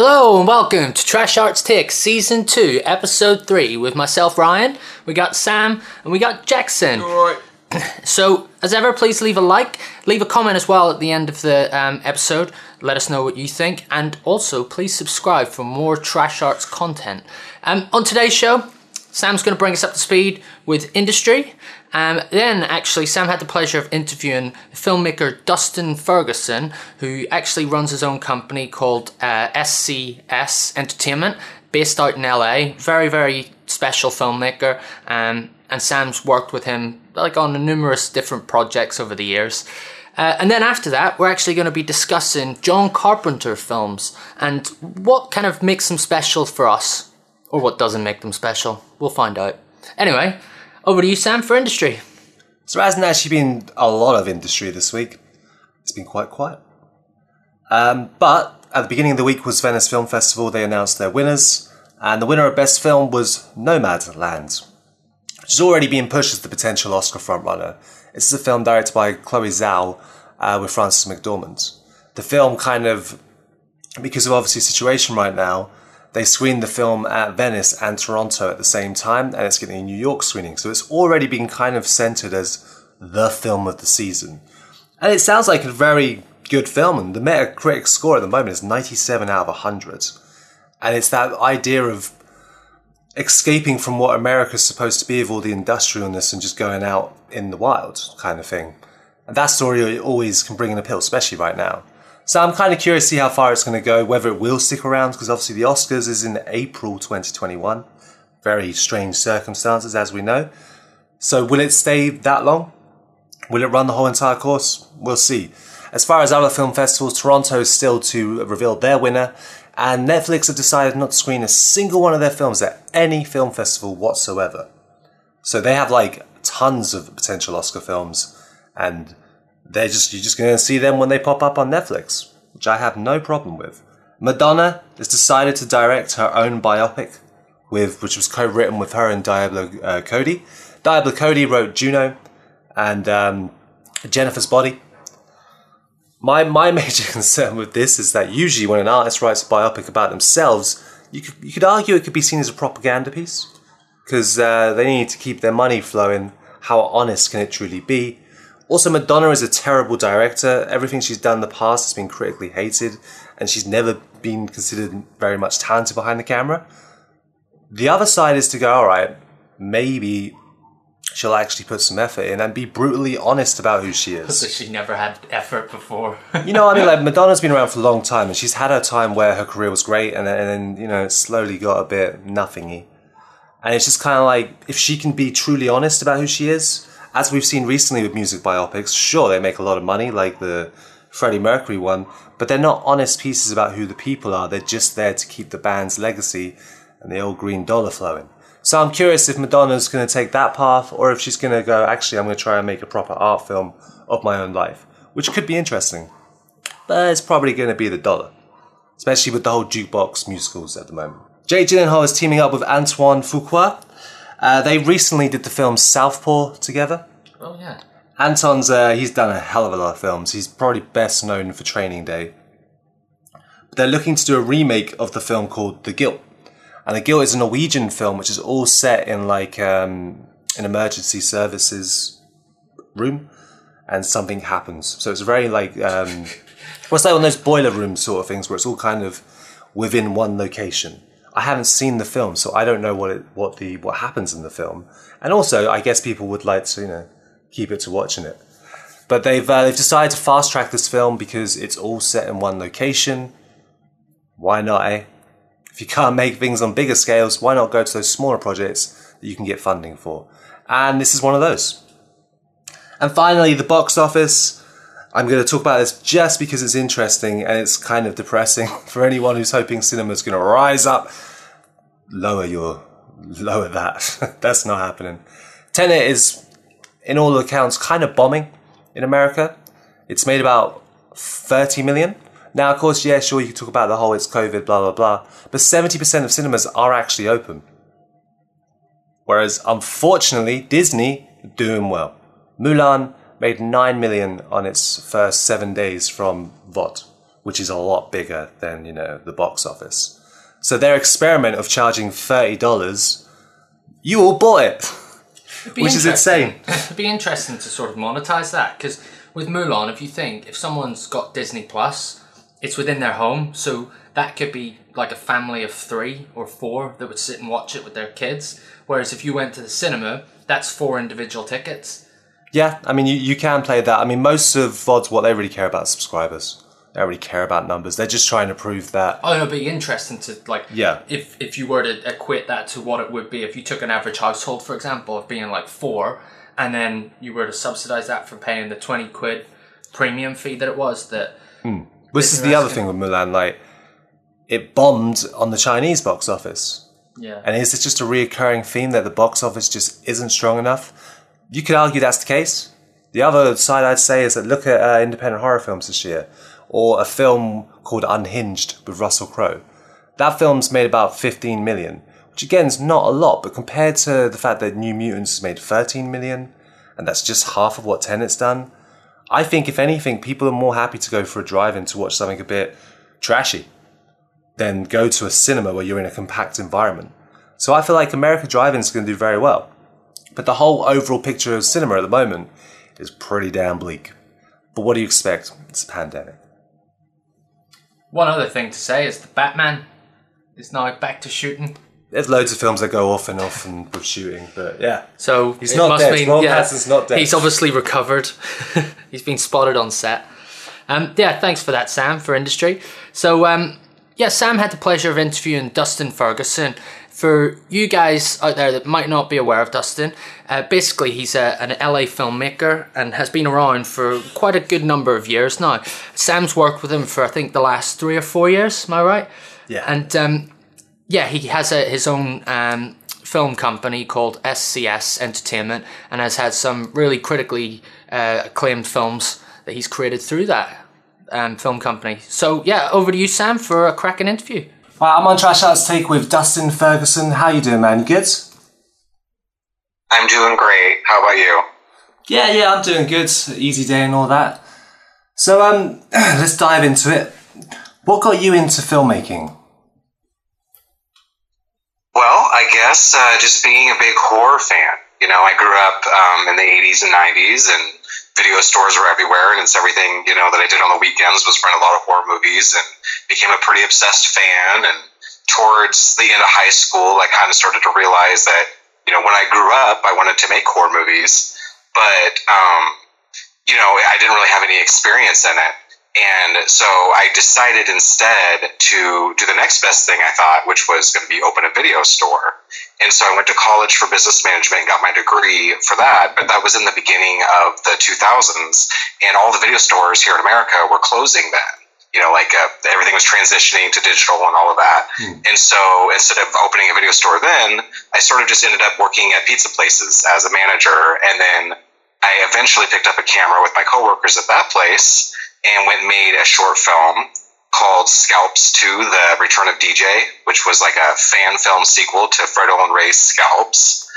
Hello and welcome to Trash Arts Take Season 2, Episode 3 with myself, Ryan. We got Sam and we got Jackson. Alright. So, as ever, please leave a like, leave a comment as well at the end of the um, episode. Let us know what you think, and also please subscribe for more Trash Arts content. Um, on today's show, Sam's going to bring us up to speed with industry. Um, then, actually, Sam had the pleasure of interviewing filmmaker Dustin Ferguson, who actually runs his own company called uh, SCS Entertainment, based out in LA. Very, very special filmmaker. Um, and Sam's worked with him like on numerous different projects over the years. Uh, and then after that, we're actually going to be discussing John Carpenter films and what kind of makes them special for us, or what doesn't make them special. We'll find out. Anyway, over to you, Sam, for industry. So there hasn't actually been a lot of industry this week. It's been quite quiet. Um, but at the beginning of the week was Venice Film Festival. They announced their winners, and the winner of Best Film was Nomadland, which has already been pushed as the potential Oscar frontrunner. This is a film directed by Chloe Zhao uh, with Frances McDormand. The film kind of, because of obviously the situation right now, they screened the film at Venice and Toronto at the same time, and it's getting a New York screening. So it's already been kind of centered as the film of the season. And it sounds like a very good film, and the Metacritic score at the moment is 97 out of 100. And it's that idea of escaping from what America's supposed to be of all the industrialness and just going out in the wild kind of thing. And that story always can bring an appeal, especially right now. So I'm kind of curious to see how far it's going to go, whether it will stick around, because obviously the Oscars is in April 2021. Very strange circumstances, as we know. So will it stay that long? Will it run the whole entire course? We'll see. As far as other film festivals, Toronto is still to reveal their winner, and Netflix have decided not to screen a single one of their films at any film festival whatsoever. So they have like tons of potential Oscar films, and they're just you're just going to see them when they pop up on Netflix, which I have no problem with. Madonna has decided to direct her own biopic, with which was co-written with her and Diablo uh, Cody. Diablo Cody wrote Juno and um, Jennifer's Body. My my major concern with this is that usually when an artist writes a biopic about themselves, you could you could argue it could be seen as a propaganda piece because uh, they need to keep their money flowing. How honest can it truly be? Also, Madonna is a terrible director. Everything she's done in the past has been critically hated, and she's never been considered very much talented behind the camera. The other side is to go, all right, maybe she'll actually put some effort in and be brutally honest about who she is. So she never had effort before. You know, I mean, like Madonna's been around for a long time, and she's had her time where her career was great, and then, and then you know, it slowly got a bit nothingy. And it's just kind of like if she can be truly honest about who she is, as we've seen recently with music biopics, sure they make a lot of money, like the Freddie Mercury one, but they're not honest pieces about who the people are. They're just there to keep the band's legacy and the old green dollar flowing. So I'm curious if Madonna's going to take that path, or if she's going to go, actually, I'm going to try and make a proper art film of my own life, which could be interesting. But it's probably going to be the dollar, especially with the whole jukebox musicals at the moment. Jake Gyllenhaal is teaming up with Antoine Fuqua. Uh, they recently did the film Southpaw together. oh yeah. Anton's uh, he's done a hell of a lot of films. He's probably best known for Training Day. But they're looking to do a remake of the film called The Guilt. And The Guilt is a Norwegian film which is all set in like um, an emergency services room, and something happens. So it's very like um, what's like one of those boiler room sort of things where it's all kind of within one location. I haven't seen the film, so I don't know what it, what the what happens in the film. And also, I guess people would like to you know keep it to watching it. But they've uh, they've decided to fast track this film because it's all set in one location. Why not, eh? If you can't make things on bigger scales, why not go to those smaller projects that you can get funding for? And this is one of those. And finally, the box office. I'm going to talk about this just because it's interesting and it's kind of depressing for anyone who's hoping cinema's going to rise up. Lower your, lower that. That's not happening. Tenet is, in all accounts, kind of bombing in America. It's made about 30 million. Now, of course, yeah, sure, you can talk about the whole it's COVID, blah, blah, blah. But 70% of cinemas are actually open. Whereas, unfortunately, Disney doing well. Mulan made 9 million on its first seven days from VOD, which is a lot bigger than you know the box office. So their experiment of charging thirty dollars, you all bought it, which is insane. It'd be interesting to sort of monetize that because with Mulan, if you think if someone's got Disney Plus, it's within their home, so that could be like a family of three or four that would sit and watch it with their kids. Whereas if you went to the cinema, that's four individual tickets. Yeah, I mean you, you can play that. I mean most of VODs what they really care about is subscribers. They don't really care about numbers. They're just trying to prove that. Oh, it'd be interesting to like. Yeah. If if you were to equate that to what it would be if you took an average household, for example, of being like four, and then you were to subsidize that for paying the twenty quid premium fee that it was, that This is the other thing with Mulan. Like it bombed on the Chinese box office. yeah. And is it just a reoccurring theme that the box office just isn't strong enough? You could argue that's the case. The other side I'd say is that look at uh, independent horror films this year, or a film called Unhinged with Russell Crowe. That film's made about 15 million, which again is not a lot, but compared to the fact that New Mutants has made 13 million, and that's just half of what Tenet's done, I think if anything, people are more happy to go for a drive-in to watch something a bit trashy than go to a cinema where you're in a compact environment. So I feel like America Drive-In's is going to do very well. But the whole overall picture of cinema at the moment is pretty damn bleak. But what do you expect? It's a pandemic. One other thing to say is the Batman is now back to shooting. There's loads of films that go off and off and with shooting, but yeah. So He's not dead. mean Ron yeah, Pattinson's not dead. He's obviously recovered. he's been spotted on set. Um, yeah, thanks for that, Sam, for industry. So um, yeah, Sam had the pleasure of interviewing Dustin Ferguson. For you guys out there that might not be aware of Dustin, uh, basically he's a, an LA filmmaker and has been around for quite a good number of years now. Sam's worked with him for I think the last three or four years. Am I right? Yeah. And um, yeah, he has a, his own um, film company called SCS Entertainment and has had some really critically uh, acclaimed films that he's created through that um, film company. So yeah, over to you, Sam, for a cracking interview. Right, I'm on Trash Arts Take with Dustin Ferguson. How you doing, man? You good? I'm doing great. How about you? Yeah, yeah, I'm doing good. Easy day and all that. So, um, let's dive into it. What got you into filmmaking? Well, I guess uh, just being a big horror fan. You know, I grew up um, in the 80s and 90s, and video stores were everywhere, and it's everything, you know, that I did on the weekends was rent a lot of horror movies and became a pretty obsessed fan. And towards the end of high school, I kind of started to realize that, you know, when I grew up, I wanted to make horror movies, but, um, you know, I didn't really have any experience in it. And so I decided instead to do the next best thing I thought, which was going to be open a video store. And so I went to college for business management and got my degree for that. But that was in the beginning of the 2000s. And all the video stores here in America were closing then. You know, like uh, everything was transitioning to digital and all of that. And so instead of opening a video store then, I sort of just ended up working at pizza places as a manager. And then I eventually picked up a camera with my coworkers at that place and went and made a short film called Scalps 2 The Return of DJ, which was like a fan film sequel to Fred Olen Ray's Scalps.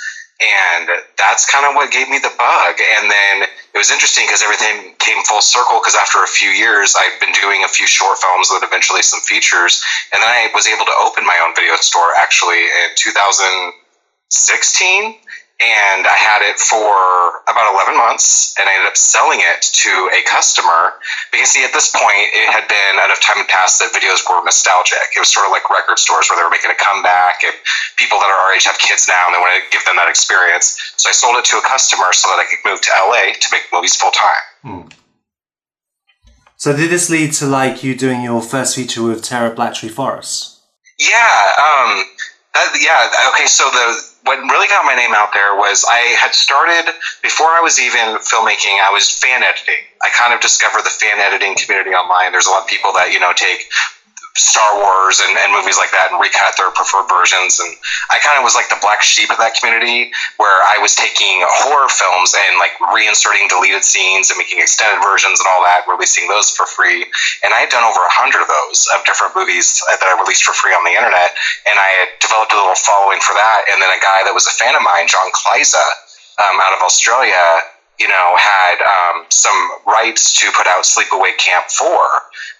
And that's kind of what gave me the bug. And then it was interesting because everything came full circle because after a few years, I'd been doing a few short films with eventually some features. And then I was able to open my own video store actually in 2016 and I had it for about 11 months and I ended up selling it to a customer because see at this point it had been enough time had passed that videos were nostalgic. It was sort of like record stores where they were making a comeback and people that are our age have kids now and they want to give them that experience. So I sold it to a customer so that I could move to LA to make movies full time. So did this lead to like you doing your first feature with Terra Blatchery Forest? Yeah, um, that, yeah. Okay, so the what really got my name out there was I had started before I was even filmmaking. I was fan editing. I kind of discovered the fan editing community online. There's a lot of people that you know take Star Wars and, and movies like that and recut their preferred versions. And I kind of was like the black sheep of that community where I was taking horror films and like reinserting deleted scenes and making extended versions and all that, releasing those for free. And I had done over a hundred of those of different movies that I released for free on the internet. And I had developed a little following for that. And then a guy that was a fan of mine, John Kleiza, um, out of Australia, you know, had um, some rights to put out Sleepaway Camp 4,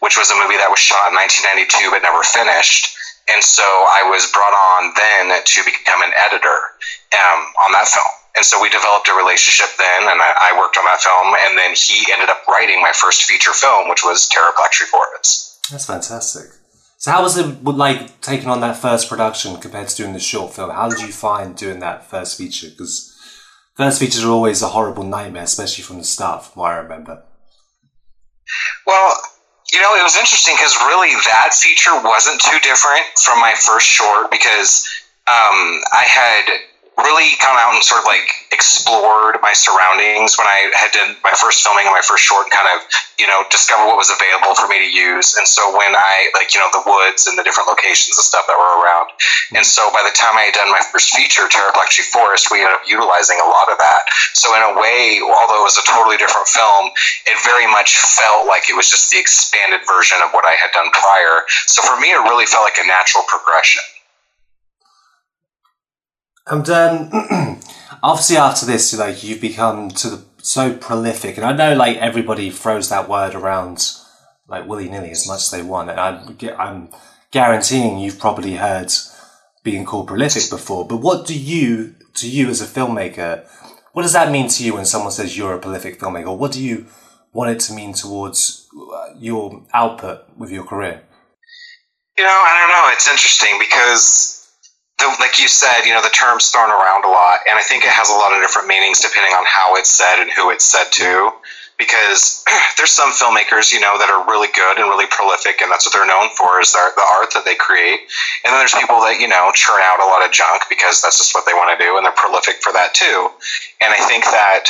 which was a movie that was shot in 1992 but never finished. And so I was brought on then to become an editor um, on that film. And so we developed a relationship then, and I, I, worked on that film. And then he ended up writing my first feature film, which was Tree Forest. That's fantastic. So, how was it like taking on that first production compared to doing the short film? How did you find doing that first feature? Because First features are always a horrible nightmare, especially from the start, from what I remember. Well, you know, it was interesting because really that feature wasn't too different from my first short because um, I had really come out and sort of like explored my surroundings when I had done my first filming and my first short kind of, you know, discover what was available for me to use. And so when I, like, you know, the woods and the different locations and stuff that were around. And so by the time I had done my first feature, Tree Forest, we ended up utilizing a lot of that. So in a way, although it was a totally different film, it very much felt like it was just the expanded version of what I had done prior. So for me, it really felt like a natural progression. And um, obviously, after this, like you've become to the, so prolific, and I know like everybody throws that word around like willy nilly as much as they want, and I'm, I'm guaranteeing you've probably heard being called prolific before. But what do you, to you as a filmmaker, what does that mean to you when someone says you're a prolific filmmaker? What do you want it to mean towards uh, your output with your career? You know, I don't know. It's interesting because like you said, you know, the term's thrown around a lot, and I think it has a lot of different meanings depending on how it's said and who it's said to. Because there's some filmmakers, you know, that are really good and really prolific, and that's what they're known for is their, the art that they create. And then there's people that you know churn out a lot of junk because that's just what they want to do, and they're prolific for that too. And I think that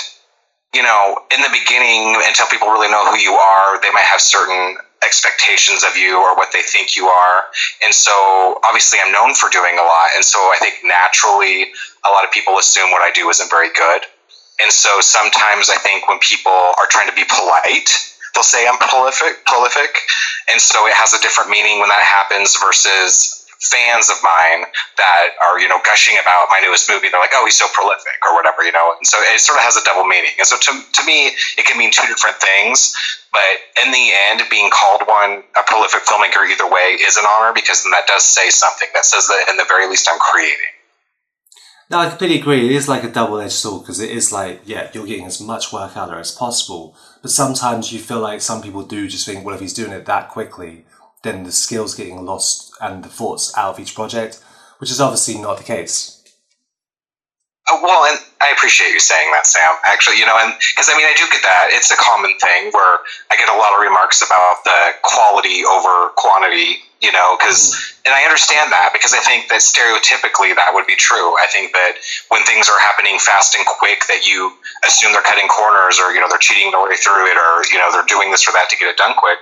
you know, in the beginning, until people really know who you are, they might have certain expectations of you or what they think you are. And so obviously I'm known for doing a lot. And so I think naturally a lot of people assume what I do isn't very good. And so sometimes I think when people are trying to be polite, they'll say I'm prolific, prolific. And so it has a different meaning when that happens versus fans of mine that are you know gushing about my newest movie they're like oh he's so prolific or whatever you know and so it sort of has a double meaning and so to, to me it can mean two different things but in the end being called one a prolific filmmaker either way is an honor because then that does say something that says that in the very least i'm creating no, I completely agree. It is like a double-edged sword because it is like, yeah, you're getting as much work out there as possible. But sometimes you feel like some people do just think, well, if he's doing it that quickly, then the skills getting lost and the thoughts out of each project, which is obviously not the case. Uh, well, and I appreciate you saying that, Sam. Actually, you know, and because I mean, I do get that. It's a common thing where I get a lot of remarks about the quality over quantity. You know, because mm. and I understand that because I think that stereotypically that would be true. I think that when things are happening fast and quick, that you assume they're cutting corners or you know they're cheating their way through it or you know they're doing this or that to get it done quick.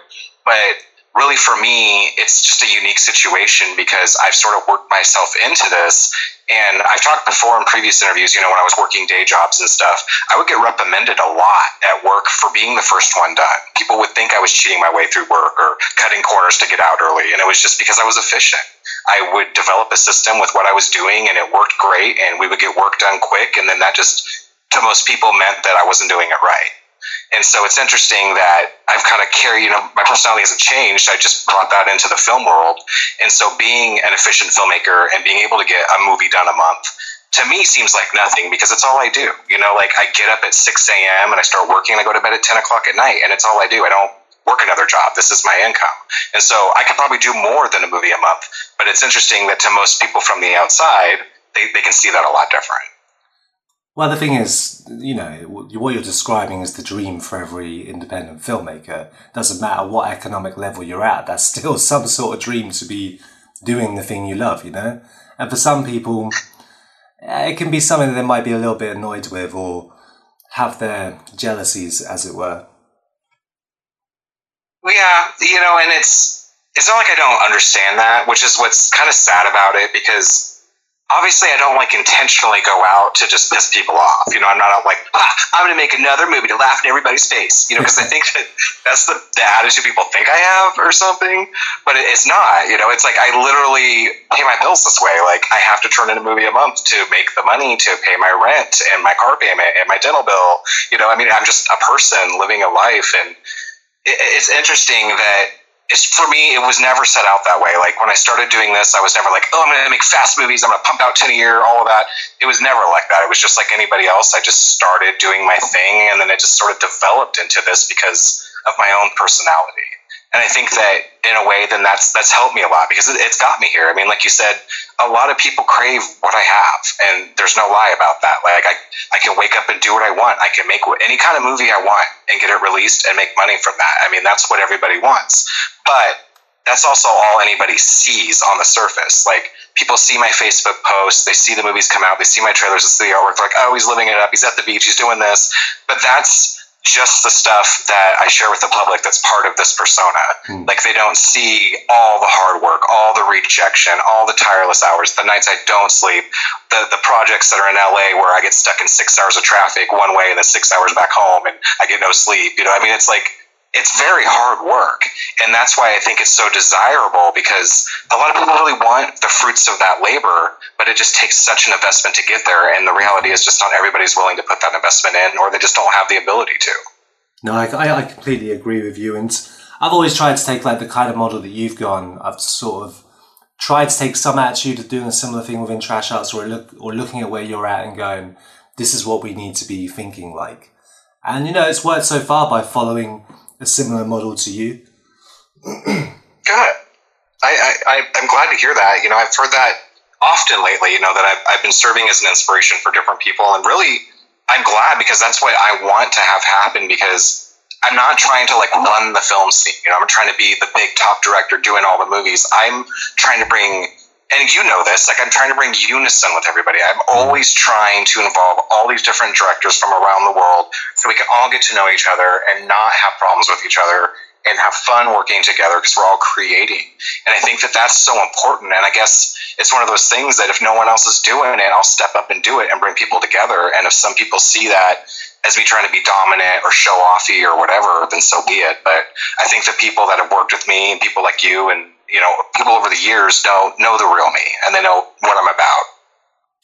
But really for me, it's just a unique situation because I've sort of worked myself into this. And I've talked before in previous interviews, you know, when I was working day jobs and stuff, I would get reprimanded a lot at work for being the first one done. People would think I was cheating my way through work or cutting corners to get out early. And it was just because I was efficient. I would develop a system with what I was doing and it worked great and we would get work done quick. And then that just, to most people, meant that I wasn't doing it right. And so it's interesting that I've kind of carried, you know, my personality hasn't changed. I just brought that into the film world. And so being an efficient filmmaker and being able to get a movie done a month to me seems like nothing because it's all I do. You know, like I get up at 6 a.m. and I start working and I go to bed at 10 o'clock at night and it's all I do. I don't work another job. This is my income. And so I could probably do more than a movie a month. But it's interesting that to most people from the outside, they, they can see that a lot different. Well, the thing is, you know, what you're describing is the dream for every independent filmmaker. Doesn't matter what economic level you're at, that's still some sort of dream to be doing the thing you love, you know? And for some people, eh, it can be something that they might be a little bit annoyed with or have their jealousies, as it were. Well, yeah, you know, and it's it's not like I don't understand that, which is what's kind of sad about it because obviously I don't like intentionally go out to just piss people off. You know, I'm not out like, ah, I'm going to make another movie to laugh in everybody's face. You know, because I think that that's the, the attitude people think I have or something, but it's not. You know, it's like I literally pay my bills this way. Like I have to turn in a movie a month to make the money to pay my rent and my car payment and my dental bill. You know, I mean, I'm just a person living a life, and it, it's interesting that it's for me it was never set out that way. Like when i started doing this i was never like oh i'm going to make fast movies. I'm going to pump out 10 a year all of that. It was never like that. It was just like anybody else. I just started doing my thing and then it just sort of developed into this because of my own personality and I think that in a way, then that's that's helped me a lot because it, it's got me here. I mean, like you said, a lot of people crave what I have, and there's no lie about that. Like I, I can wake up and do what I want. I can make any kind of movie I want and get it released and make money from that. I mean, that's what everybody wants. But that's also all anybody sees on the surface. Like people see my Facebook posts, they see the movies come out, they see my trailers, they see the artwork, they're like, oh, he's living it up, he's at the beach, he's doing this. But that's just the stuff that I share with the public that's part of this persona. Mm. Like they don't see all the hard work, all the rejection, all the tireless hours, the nights I don't sleep, the the projects that are in LA where I get stuck in six hours of traffic one way and then six hours back home and I get no sleep. You know, I mean it's like it's very hard work. And that's why I think it's so desirable because a lot of people really want the fruits of that labor, but it just takes such an investment to get there. And the reality is just not everybody's willing to put that investment in or they just don't have the ability to. No, I, I completely agree with you. And I've always tried to take like the kind of model that you've gone. I've sort of tried to take some attitude of doing a similar thing within Trash Arts or look, or looking at where you're at and going, this is what we need to be thinking like. And you know, it's worked so far by following a similar model to you? Good. I, I, I'm glad to hear that. You know, I've heard that often lately, you know, that I've, I've been serving as an inspiration for different people. And really, I'm glad because that's what I want to have happen because I'm not trying to like run the film scene. You know, I'm trying to be the big top director doing all the movies. I'm trying to bring and you know this, like I'm trying to bring unison with everybody. I'm always trying to involve all these different directors from around the world so we can all get to know each other and not have problems with each other and have fun working together because we're all creating. And I think that that's so important. And I guess it's one of those things that if no one else is doing it, I'll step up and do it and bring people together. And if some people see that as me trying to be dominant or show offy or whatever, then so be it. But I think the people that have worked with me and people like you and you know, people over the years don't know the real me and they know what I'm about.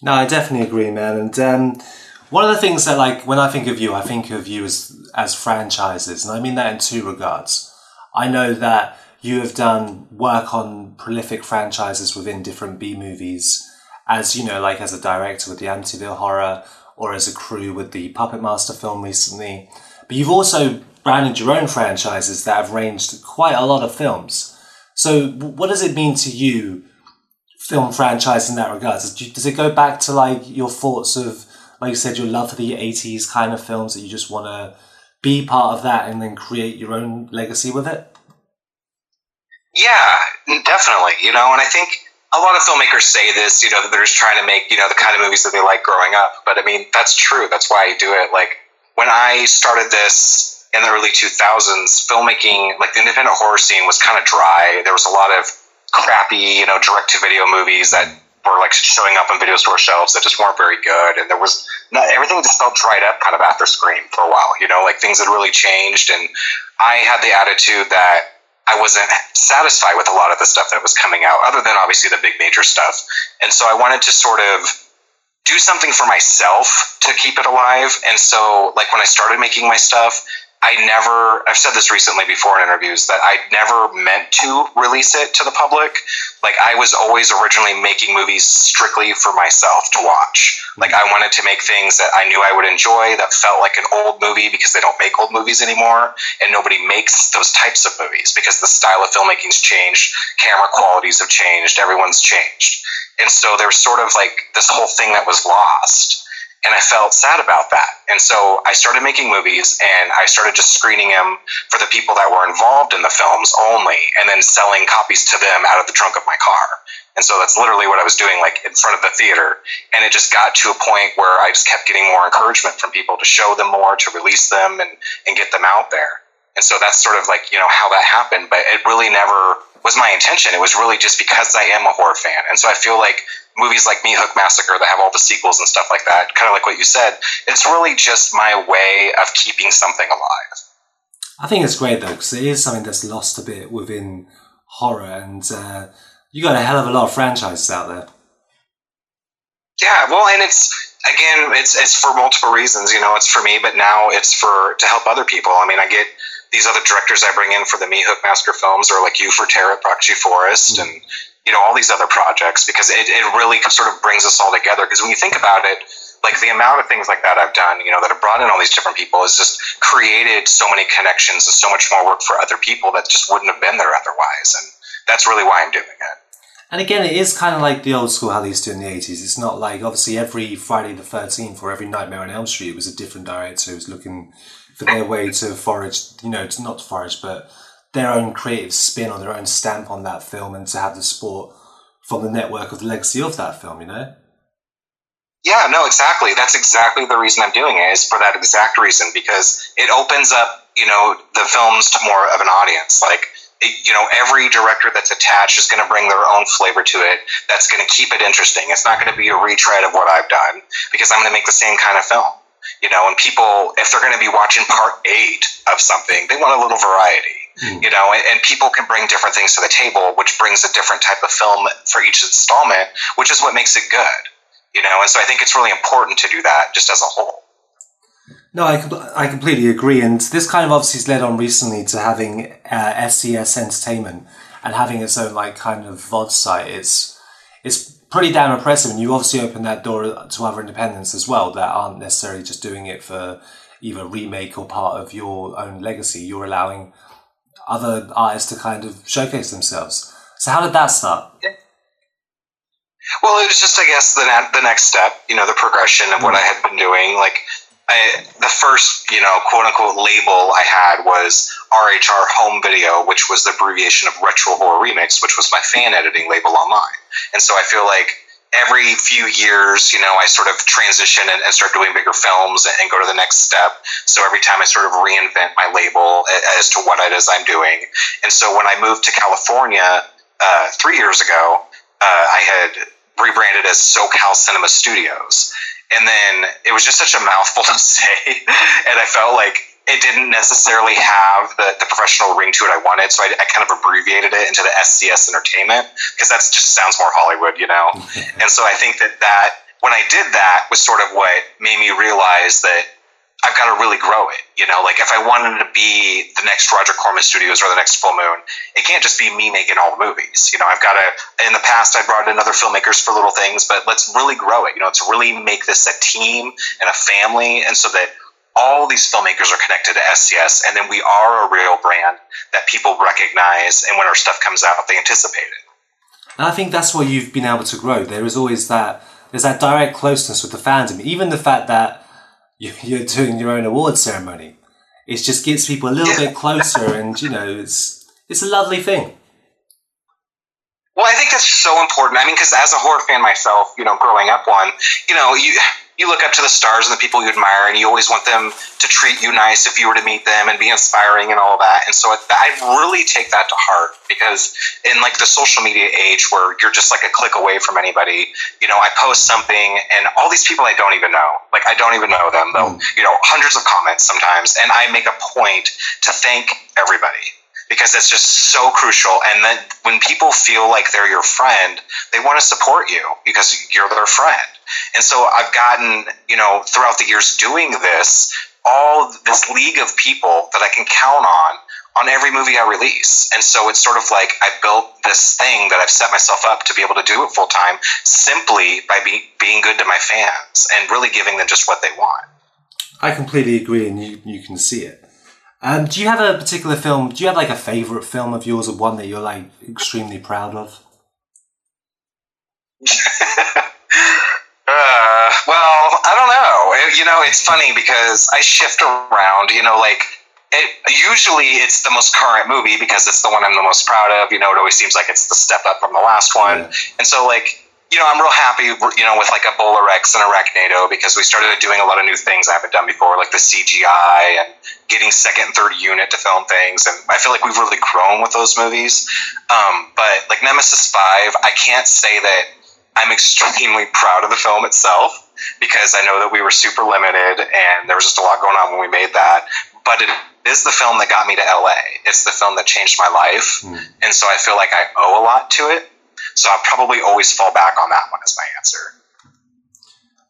No, I definitely agree, man. And um, one of the things that, like, when I think of you, I think of you as as franchises, and I mean that in two regards. I know that you have done work on prolific franchises within different B movies, as you know, like as a director with the Amityville Horror, or as a crew with the Puppet Master film recently. But you've also branded your own franchises that have ranged quite a lot of films. So, what does it mean to you, film franchise in that regard? Does it go back to like your thoughts of, like you said, your love for the '80s kind of films that you just want to be part of that and then create your own legacy with it? Yeah, definitely. You know, and I think a lot of filmmakers say this, you know, that they're just trying to make, you know, the kind of movies that they like growing up. But I mean, that's true. That's why I do it. Like when I started this in the early 2000s, filmmaking, like the independent horror scene was kind of dry. There was a lot of crappy, you know, direct to video movies that were like showing up on video store shelves that just weren't very good. And there was not, everything just felt dried up kind of after Scream for a while, you know, like things had really changed. And I had the attitude that I wasn't satisfied with a lot of the stuff that was coming out, other than obviously the big major stuff. And so I wanted to sort of do something for myself to keep it alive. And so, like, when I started making my stuff, I never, I've said this recently before in interviews that I never meant to release it to the public. Like, I was always originally making movies strictly for myself to watch. Like, mm-hmm. I wanted to make things that I knew I would enjoy that felt like an old movie because they don't make old movies anymore. And nobody makes those types of movies because the style of filmmaking's changed, camera qualities have changed, everyone's changed. And so there's sort of like this whole thing that was lost and I felt sad about that. And so I started making movies and I started just screening them for the people that were involved in the films only and then selling copies to them out of the trunk of my car. And so that's literally what I was doing, like in front of the theater. And it just got to a point where I just kept getting more encouragement from people to show them more, to release them and, and get them out there. And so that's sort of like, you know, how that happened. But it really never was my intention. It was really just because I am a horror fan. And so I feel like movies like Meat Hook Massacre that have all the sequels and stuff like that, kind of like what you said, it's really just my way of keeping something alive. I think it's great though, because it is something that's lost a bit within horror, and uh, you got a hell of a lot of franchises out there. Yeah, well, and it's again, it's it's for multiple reasons. You know, it's for me, but now it's for to help other people. I mean, I get these other directors I bring in for the Meat Hook Massacre films, or like you for Terror Proxy Forest, mm-hmm. and you know all these other projects because it, it really sort of brings us all together. Because when you think about it, like the amount of things like that I've done, you know, that have brought in all these different people has just created so many connections and so much more work for other people that just wouldn't have been there otherwise. And that's really why I'm doing it. And again, it is kind of like the old school how they used to in the 80s. It's not like, obviously, every Friday the 13th or every Nightmare on Elm Street, it was a different director who was looking for their way to forage, you know, to not to forage, but their own creative spin or their own stamp on that film and to have the support from the network of the legacy of that film, you know? Yeah, no, exactly. That's exactly the reason I'm doing it is for that exact reason because it opens up, you know, the films to more of an audience. Like, you know, every director that's attached is going to bring their own flavor to it. That's going to keep it interesting. It's not going to be a retread of what I've done because I'm going to make the same kind of film. You know, and people, if they're going to be watching part eight of something, they want a little variety. Mm. You know, and, and people can bring different things to the table, which brings a different type of film for each installment, which is what makes it good you know, and so I think it's really important to do that just as a whole. No, I, I completely agree. And this kind of obviously has led on recently to having uh, SCS Entertainment and having its own like kind of VOD site. It's, it's pretty damn impressive. And you obviously open that door to other independents as well that aren't necessarily just doing it for either remake or part of your own legacy. You're allowing other artists to kind of showcase themselves. So how did that start? Yeah. Well, it was just, I guess, the the next step. You know, the progression of what I had been doing. Like, I, the first, you know, quote unquote label I had was RHR Home Video, which was the abbreviation of Retro Horror Remix, which was my fan editing label online. And so I feel like every few years, you know, I sort of transition and, and start doing bigger films and, and, go to the next step. So every time I sort of reinvent my label as to what it is I'm doing. And so when I moved to California uh, three years ago, uh, I had rebranded as SoCal Cinema Studios. And then it was just such a mouthful to say. and I felt like it didn't necessarily have the, the professional ring to it I wanted. So I, I kind of abbreviated it into the SCS Entertainment because that just sounds more Hollywood, you know? and so I think that that, when I did that, was sort of what made me realize that I've got to really grow it. You know, like if I wanted to be the next Roger Corman Studios or the next Full Moon, it can't just be me making all the movies. You know, I've got to. In the past, I brought in other filmmakers for little things, but let's really grow it. You know, let's really make this a team and a family, and so that all these filmmakers are connected to SCS, and then we are a real brand that people recognize, and when our stuff comes out, they anticipate it. And I think that's why you've been able to grow. There is always that. There's that direct closeness with the fandom. Even the fact that you're doing your own award ceremony. It just gets people a little bit closer, and you know, it's it's a lovely thing. Well, I think that's so important. I mean, because as a horror fan myself, you know, growing up one, you know, you you look up to the stars and the people you admire, and you always want them to treat you nice if you were to meet them and be inspiring and all that. And so I really take that to heart because in like the social media age where you're just like a click away from anybody, you know, I post something and all these people I don't even know, like I don't even know them, though, mm. you know, hundreds of comments sometimes, and I make a point to thank everybody because it's just so crucial. And then when people feel like they're your friend, they want to support you because you're their friend. And so I've gotten, you know, throughout the years doing this, all this league of people that I can count on on every movie I release. And so it's sort of like I built this thing that I've set myself up to be able to do it full time simply by be, being good to my fans and really giving them just what they want. I completely agree, and you, you can see it. Um, do you have a particular film? Do you have like a favorite film of yours, or one that you're like extremely proud of? Uh, well, I don't know. It, you know, it's funny because I shift around. You know, like it, usually it's the most current movie because it's the one I'm the most proud of. You know, it always seems like it's the step up from the last one, yeah. and so like you know, I'm real happy, you know, with like Ebola Rex and a Arachnado because we started doing a lot of new things I haven't done before, like the CGI and getting second and third unit to film things, and I feel like we've really grown with those movies. Um, but like Nemesis Five, I can't say that I'm extremely proud of the film itself because I know that we were super limited and there was just a lot going on when we made that. But it is the film that got me to LA. It's the film that changed my life, mm. and so I feel like I owe a lot to it. So I'll probably always fall back on that one as my answer.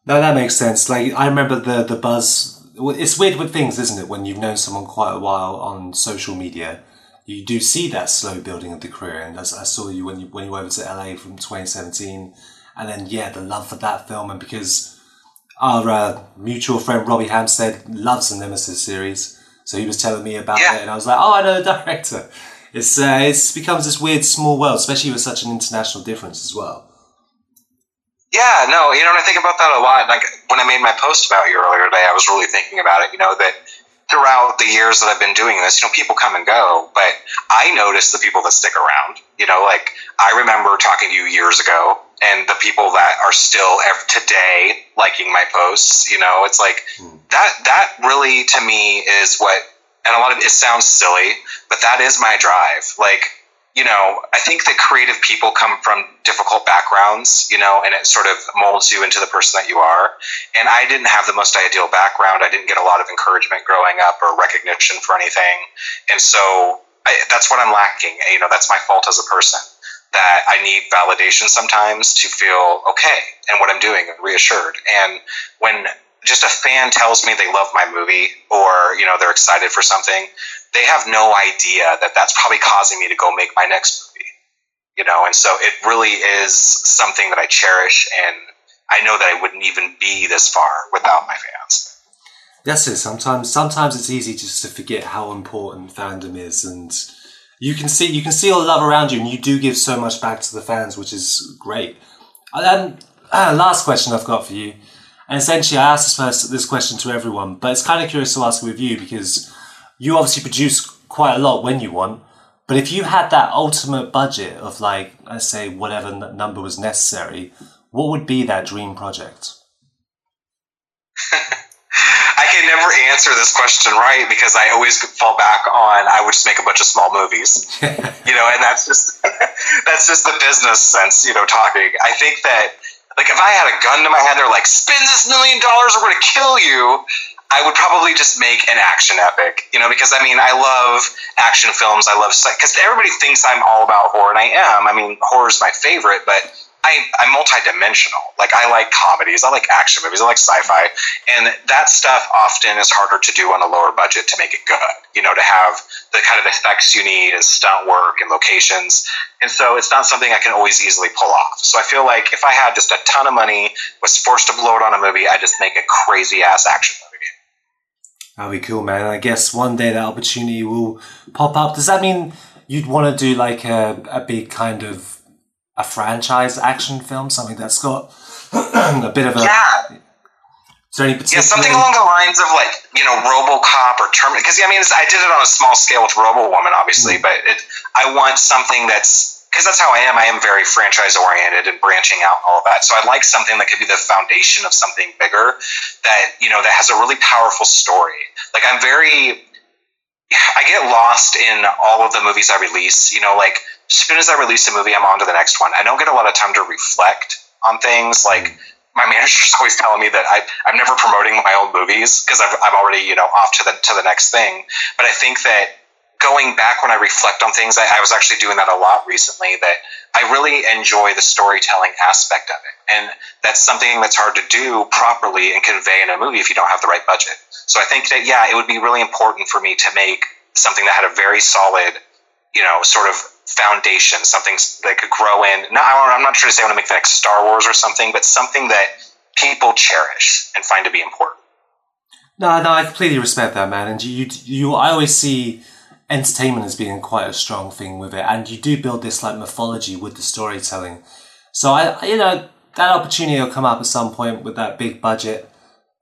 No, that makes sense. Like I remember the the buzz. It's weird with things, isn't it? When you've known someone quite a while on social media, you do see that slow building of the career. And as I saw you when you when you went over to LA from 2017, and then yeah, the love for that film, and because our uh, mutual friend Robbie Hampstead loves the Nemesis series, so he was telling me about yeah. it, and I was like, oh, I know the director. It's uh, it's becomes this weird small world, especially with such an international difference as well. Yeah, no, you know, and I think about that a lot. Like when I made my post about you earlier today, I was really thinking about it. You know that throughout the years that I've been doing this, you know, people come and go, but I notice the people that stick around. You know, like I remember talking to you years ago, and the people that are still today liking my posts. You know, it's like hmm. that. That really, to me, is what. And a lot of it sounds silly, but that is my drive. Like you know, I think that creative people come from difficult backgrounds, you know, and it sort of molds you into the person that you are. And I didn't have the most ideal background. I didn't get a lot of encouragement growing up or recognition for anything. And so I, that's what I'm lacking. You know, that's my fault as a person that I need validation sometimes to feel okay and what I'm doing and reassured. And when just a fan tells me they love my movie or, you know, they're excited for something, they have no idea that that's probably causing me to go make my next movie. You know, and so it really is something that I cherish, and I know that I wouldn't even be this far without my fans. That's it. Sometimes, sometimes it's easy just to forget how important fandom is, and you can see you can see all the love around you, and you do give so much back to the fans, which is great. And uh, last question I've got for you, and essentially I ask this first this question to everyone, but it's kind of curious to ask with you because you obviously produce quite a lot when you want. But if you had that ultimate budget of like, let's say whatever n- number was necessary, what would be that dream project? I can never answer this question right because I always fall back on I would just make a bunch of small movies, you know, and that's just that's just the business sense, you know, talking. I think that like if I had a gun to my head, they're like, spend this million dollars, we're gonna kill you. I would probably just make an action epic, you know, because I mean, I love action films. I love because everybody thinks I'm all about horror, and I am. I mean, horror is my favorite, but I, I'm multidimensional. Like I like comedies, I like action movies, I like sci-fi, and that stuff often is harder to do on a lower budget to make it good. You know, to have the kind of effects you need and stunt work and locations, and so it's not something I can always easily pull off. So I feel like if I had just a ton of money, was forced to blow it on a movie, I'd just make a crazy ass action That'd be cool, man. I guess one day that opportunity will pop up. Does that mean you'd want to do like a, a big kind of a franchise action film, something that's got a bit of a. Yeah. Is there any. Yeah, something along the lines of like you know RoboCop or Terminator. Because I mean, I did it on a small scale with Robo Woman, obviously, mm. but it, I want something that's because that's how I am. I am very franchise oriented and branching out and all of that. So I like something that could be the foundation of something bigger that you know that has a really powerful story. Like I'm very, I get lost in all of the movies I release. You know, like as soon as I release a movie, I'm on to the next one. I don't get a lot of time to reflect on things. Like my manager's always telling me that I, I'm never promoting my own movies because I'm already, you know, off to the to the next thing. But I think that going back when I reflect on things, I, I was actually doing that a lot recently. That I really enjoy the storytelling aspect of it, and that's something that's hard to do properly and convey in a movie if you don't have the right budget. So I think that yeah, it would be really important for me to make something that had a very solid, you know, sort of foundation, something that could grow in. Now, I'm not trying to say I want to make the next Star Wars or something, but something that people cherish and find to be important. No, no, I completely respect that, man. And you, you, I always see entertainment as being quite a strong thing with it, and you do build this like mythology with the storytelling. So I, you know, that opportunity will come up at some point with that big budget,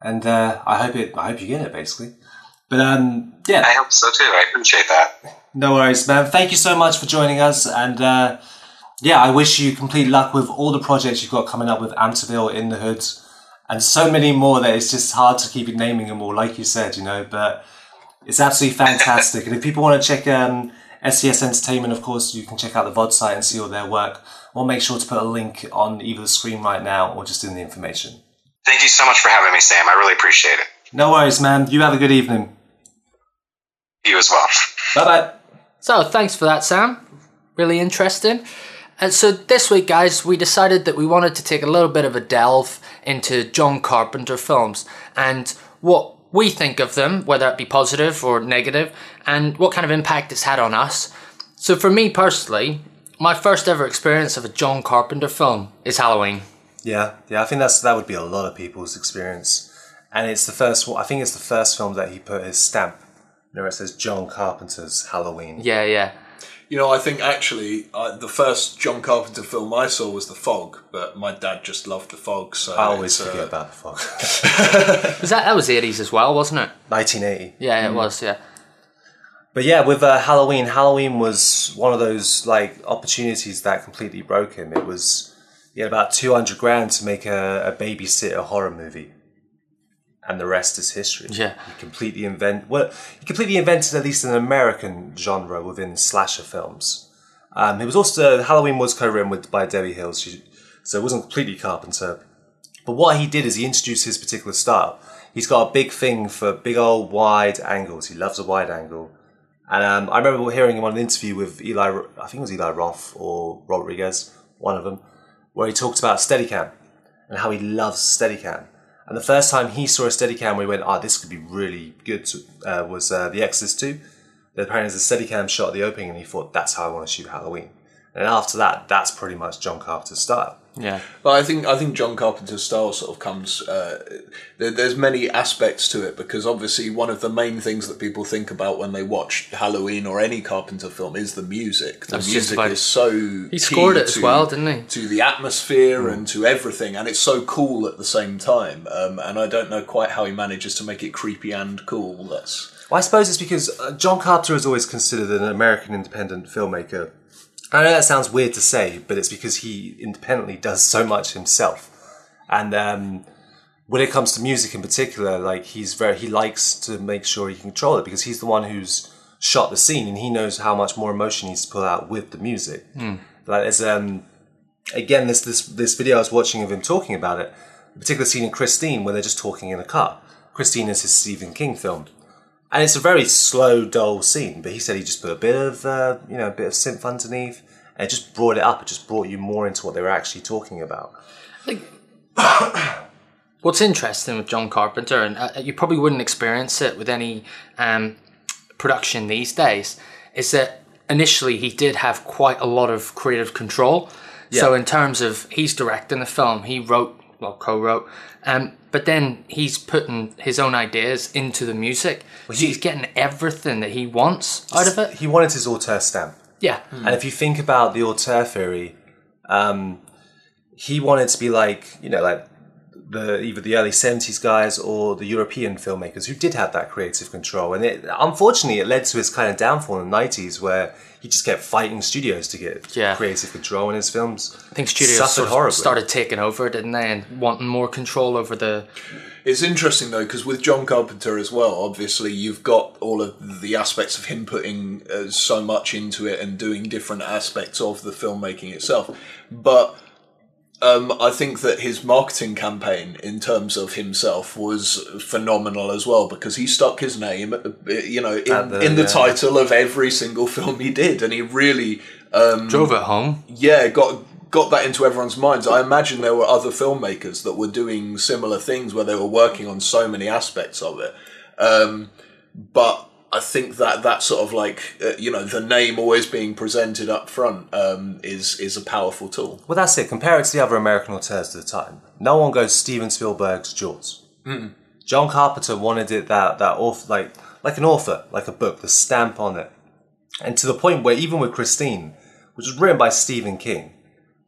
and uh, I hope it. I hope you get it, basically. But um, yeah, I hope so too. I appreciate that. No worries, man. Thank you so much for joining us. And uh, yeah, I wish you complete luck with all the projects you've got coming up with Amityville in the Hoods and so many more that it's just hard to keep naming them all, like you said, you know. But It's absolutely fantastic. and if people want to check um, SCS Entertainment, of course, you can check out the VOD site and see all their work. We'll make sure to put a link on either the screen right now or just in the information. Thank you so much for having me, Sam. I really appreciate it. No worries, man. You have a good evening. You as well. Bye bye. So thanks for that, Sam. Really interesting. And so this week, guys, we decided that we wanted to take a little bit of a delve into John Carpenter films and what we think of them, whether it be positive or negative, and what kind of impact it's had on us. So for me personally, my first ever experience of a John Carpenter film is Halloween. Yeah, yeah. I think that's that would be a lot of people's experience, and it's the first. I think it's the first film that he put his stamp. You know, it says John Carpenter's Halloween. Yeah, yeah. You know, I think actually uh, the first John Carpenter film I saw was The Fog, but my dad just loved The Fog. So I always it's, uh, forget about the fog. Was that that was the eighties as well, wasn't it? 1980. Yeah, it was. Yeah. But yeah, with uh, Halloween, Halloween was one of those like opportunities that completely broke him. It was he had about two hundred grand to make a, a babysitter horror movie, and the rest is history. Yeah. he completely invent well, he completely invented at least an American genre within slasher films. Um, it was also Halloween was co-written with by Debbie Hill, she, so it wasn't completely Carpenter. But what he did is he introduced his particular style. He's got a big thing for big old wide angles. He loves a wide angle. And um, I remember hearing him on an interview with Eli, I think it was Eli Roth or Rodriguez, one of them, where he talked about Steadicam and how he loves Steadicam. And the first time he saw a Steadicam he went, ah, this could be really good, uh, was uh, The Exorcist 2. Apparently there's a Steadicam shot at the opening and he thought, that's how I want to shoot Halloween. And after that, that's pretty much John Carpenter's style. Yeah. But I think I think John Carpenter's style sort of comes. Uh, there, there's many aspects to it because obviously one of the main things that people think about when they watch Halloween or any Carpenter film is the music. The was just music about- is so. He key scored it as well, didn't he? To the atmosphere and to everything, and it's so cool at the same time. Um, and I don't know quite how he manages to make it creepy and cool. That's Well, I suppose it's because uh, John Carpenter is always considered an American independent filmmaker. I know that sounds weird to say, but it's because he independently does so much himself. And um, when it comes to music in particular, like he's very he likes to make sure he can control it because he's the one who's shot the scene and he knows how much more emotion he's to pull out with the music. Like there's um again this this this video I was watching of him talking about it, a particular scene in Christine where they're just talking in a car. Christine is his Stephen King film. And it's a very slow, dull scene, but he said he just put a bit of, uh, you know, a bit of synth underneath, and it just brought it up. It just brought you more into what they were actually talking about. Like, what's interesting with John Carpenter, and uh, you probably wouldn't experience it with any um, production these days, is that initially he did have quite a lot of creative control. So in terms of he's directing the film, he wrote, well, co-wrote, um, but then he's putting his own ideas into the music. so he- he's getting everything that he wants out of it. He wanted his auteur stamp. Yeah, And if you think about the auteur theory, um, he wanted to be like, you know, like the either the early 70s guys or the European filmmakers who did have that creative control. And it, unfortunately, it led to his kind of downfall in the 90s where he just kept fighting studios to get Yeah. creative control in his films. I think studios suffered sort of started taking over, didn't they, and wanting more control over the It's interesting though because with John Carpenter as well, obviously you've got all of the aspects of him putting uh, so much into it and doing different aspects of the filmmaking itself. But um, I think that his marketing campaign in terms of himself was phenomenal as well because he stuck his name, you know, in, the- in the yeah. title of every single film he did, and he really drove it home. yeah, got got that into everyone's minds. I imagine there were other filmmakers that were doing similar things where they were working on so many aspects of it. Um, but I think that that sort of like uh, you know the name always being presented up front um, is is a powerful tool. Well, that's it. Compare it to the other American auteurs of the time. No one goes Steven Spielberg's Jaws. John Carpenter wanted it that that author, like like an author, like a book, the stamp on it, and to the point where even with Christine, which was written by Stephen King,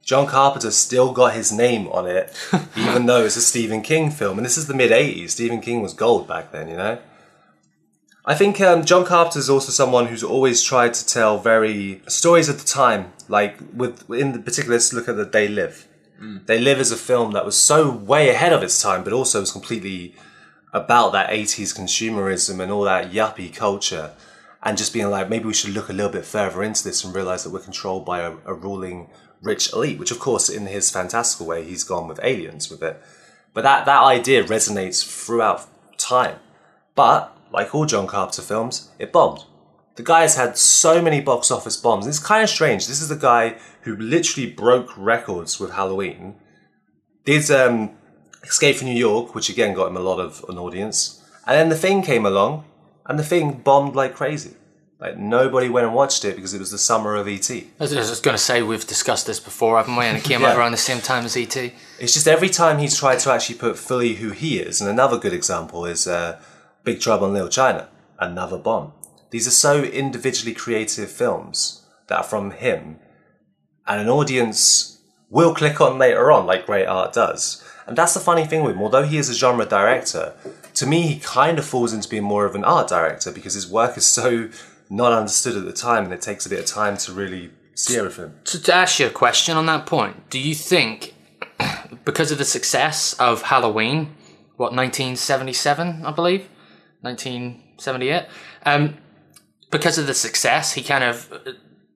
John Carpenter still got his name on it, even though it's a Stephen King film. And this is the mid '80s. Stephen King was gold back then, you know. I think um, John Carpenter is also someone who's always tried to tell very stories of the time. Like with in the particular, let's look at the They Live. They Live is a film that was so way ahead of its time, but also was completely about that 80s consumerism and all that yuppie culture and just being like, maybe we should look a little bit further into this and realize that we're controlled by a, a ruling rich elite, which of course, in his fantastical way, he's gone with aliens with it. But that, that idea resonates throughout time. But, like all John Carpenter films, it bombed. The guy has had so many box office bombs. It's kind of strange. This is the guy who literally broke records with Halloween. Did um, Escape from New York, which again got him a lot of an audience. And then The Thing came along, and The Thing bombed like crazy. Like nobody went and watched it because it was the summer of ET. I was just going to say we've discussed this before, haven't we? And it came out around the same time as ET. It's just every time he's tried to actually put fully who he is, and another good example is uh, Big Trouble in Little China, another bomb. These are so individually creative films that are from him, and an audience will click on later on, like great art does. And that's the funny thing with him. Although he is a genre director, to me he kind of falls into being more of an art director because his work is so not understood at the time, and it takes a bit of time to really see everything. So to ask you a question on that point, do you think because of the success of Halloween, what 1977, I believe, 1978, um, because of the success, he kind of uh,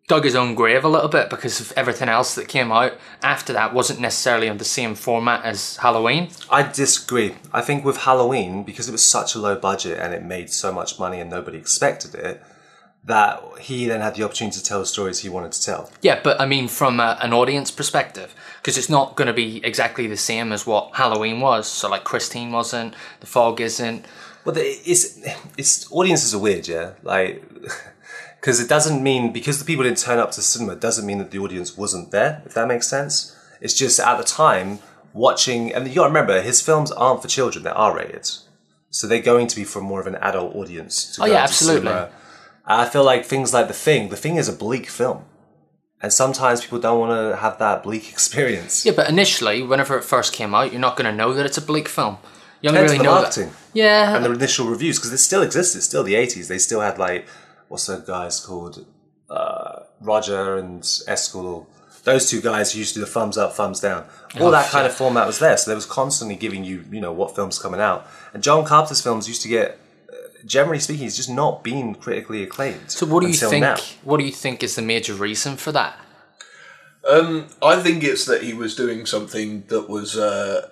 dug his own grave a little bit because of everything else that came out after that wasn't necessarily on the same format as Halloween. I disagree. I think with Halloween, because it was such a low budget and it made so much money and nobody expected it, that he then had the opportunity to tell the stories he wanted to tell. Yeah, but I mean from a, an audience perspective, because it's not going to be exactly the same as what Halloween was. So like Christine wasn't, The Fog isn't. Well, it's it's audiences are weird, yeah. Like, because it doesn't mean because the people didn't turn up to cinema doesn't mean that the audience wasn't there. If that makes sense, it's just at the time watching, and you got to remember his films aren't for children; they're R rated, so they're going to be for more of an adult audience. Oh, yeah, absolutely. I feel like things like The Thing. The Thing is a bleak film, and sometimes people don't want to have that bleak experience. Yeah, but initially, whenever it first came out, you're not going to know that it's a bleak film. You don't really the know marketing. that. Yeah, and the initial reviews because it still exists. It's still the eighties. They still had like what's those guys called uh, Roger and Eskel. Those two guys used to do the thumbs up, thumbs down. All Oh, that kind of format was there. So they was constantly giving you, you know, what films coming out. And John Carpenter's films used to get, uh, generally speaking, it's just not been critically acclaimed. So what do you think? Now. What do you think is the major reason for that? Um, I think it's that he was doing something that was. Uh,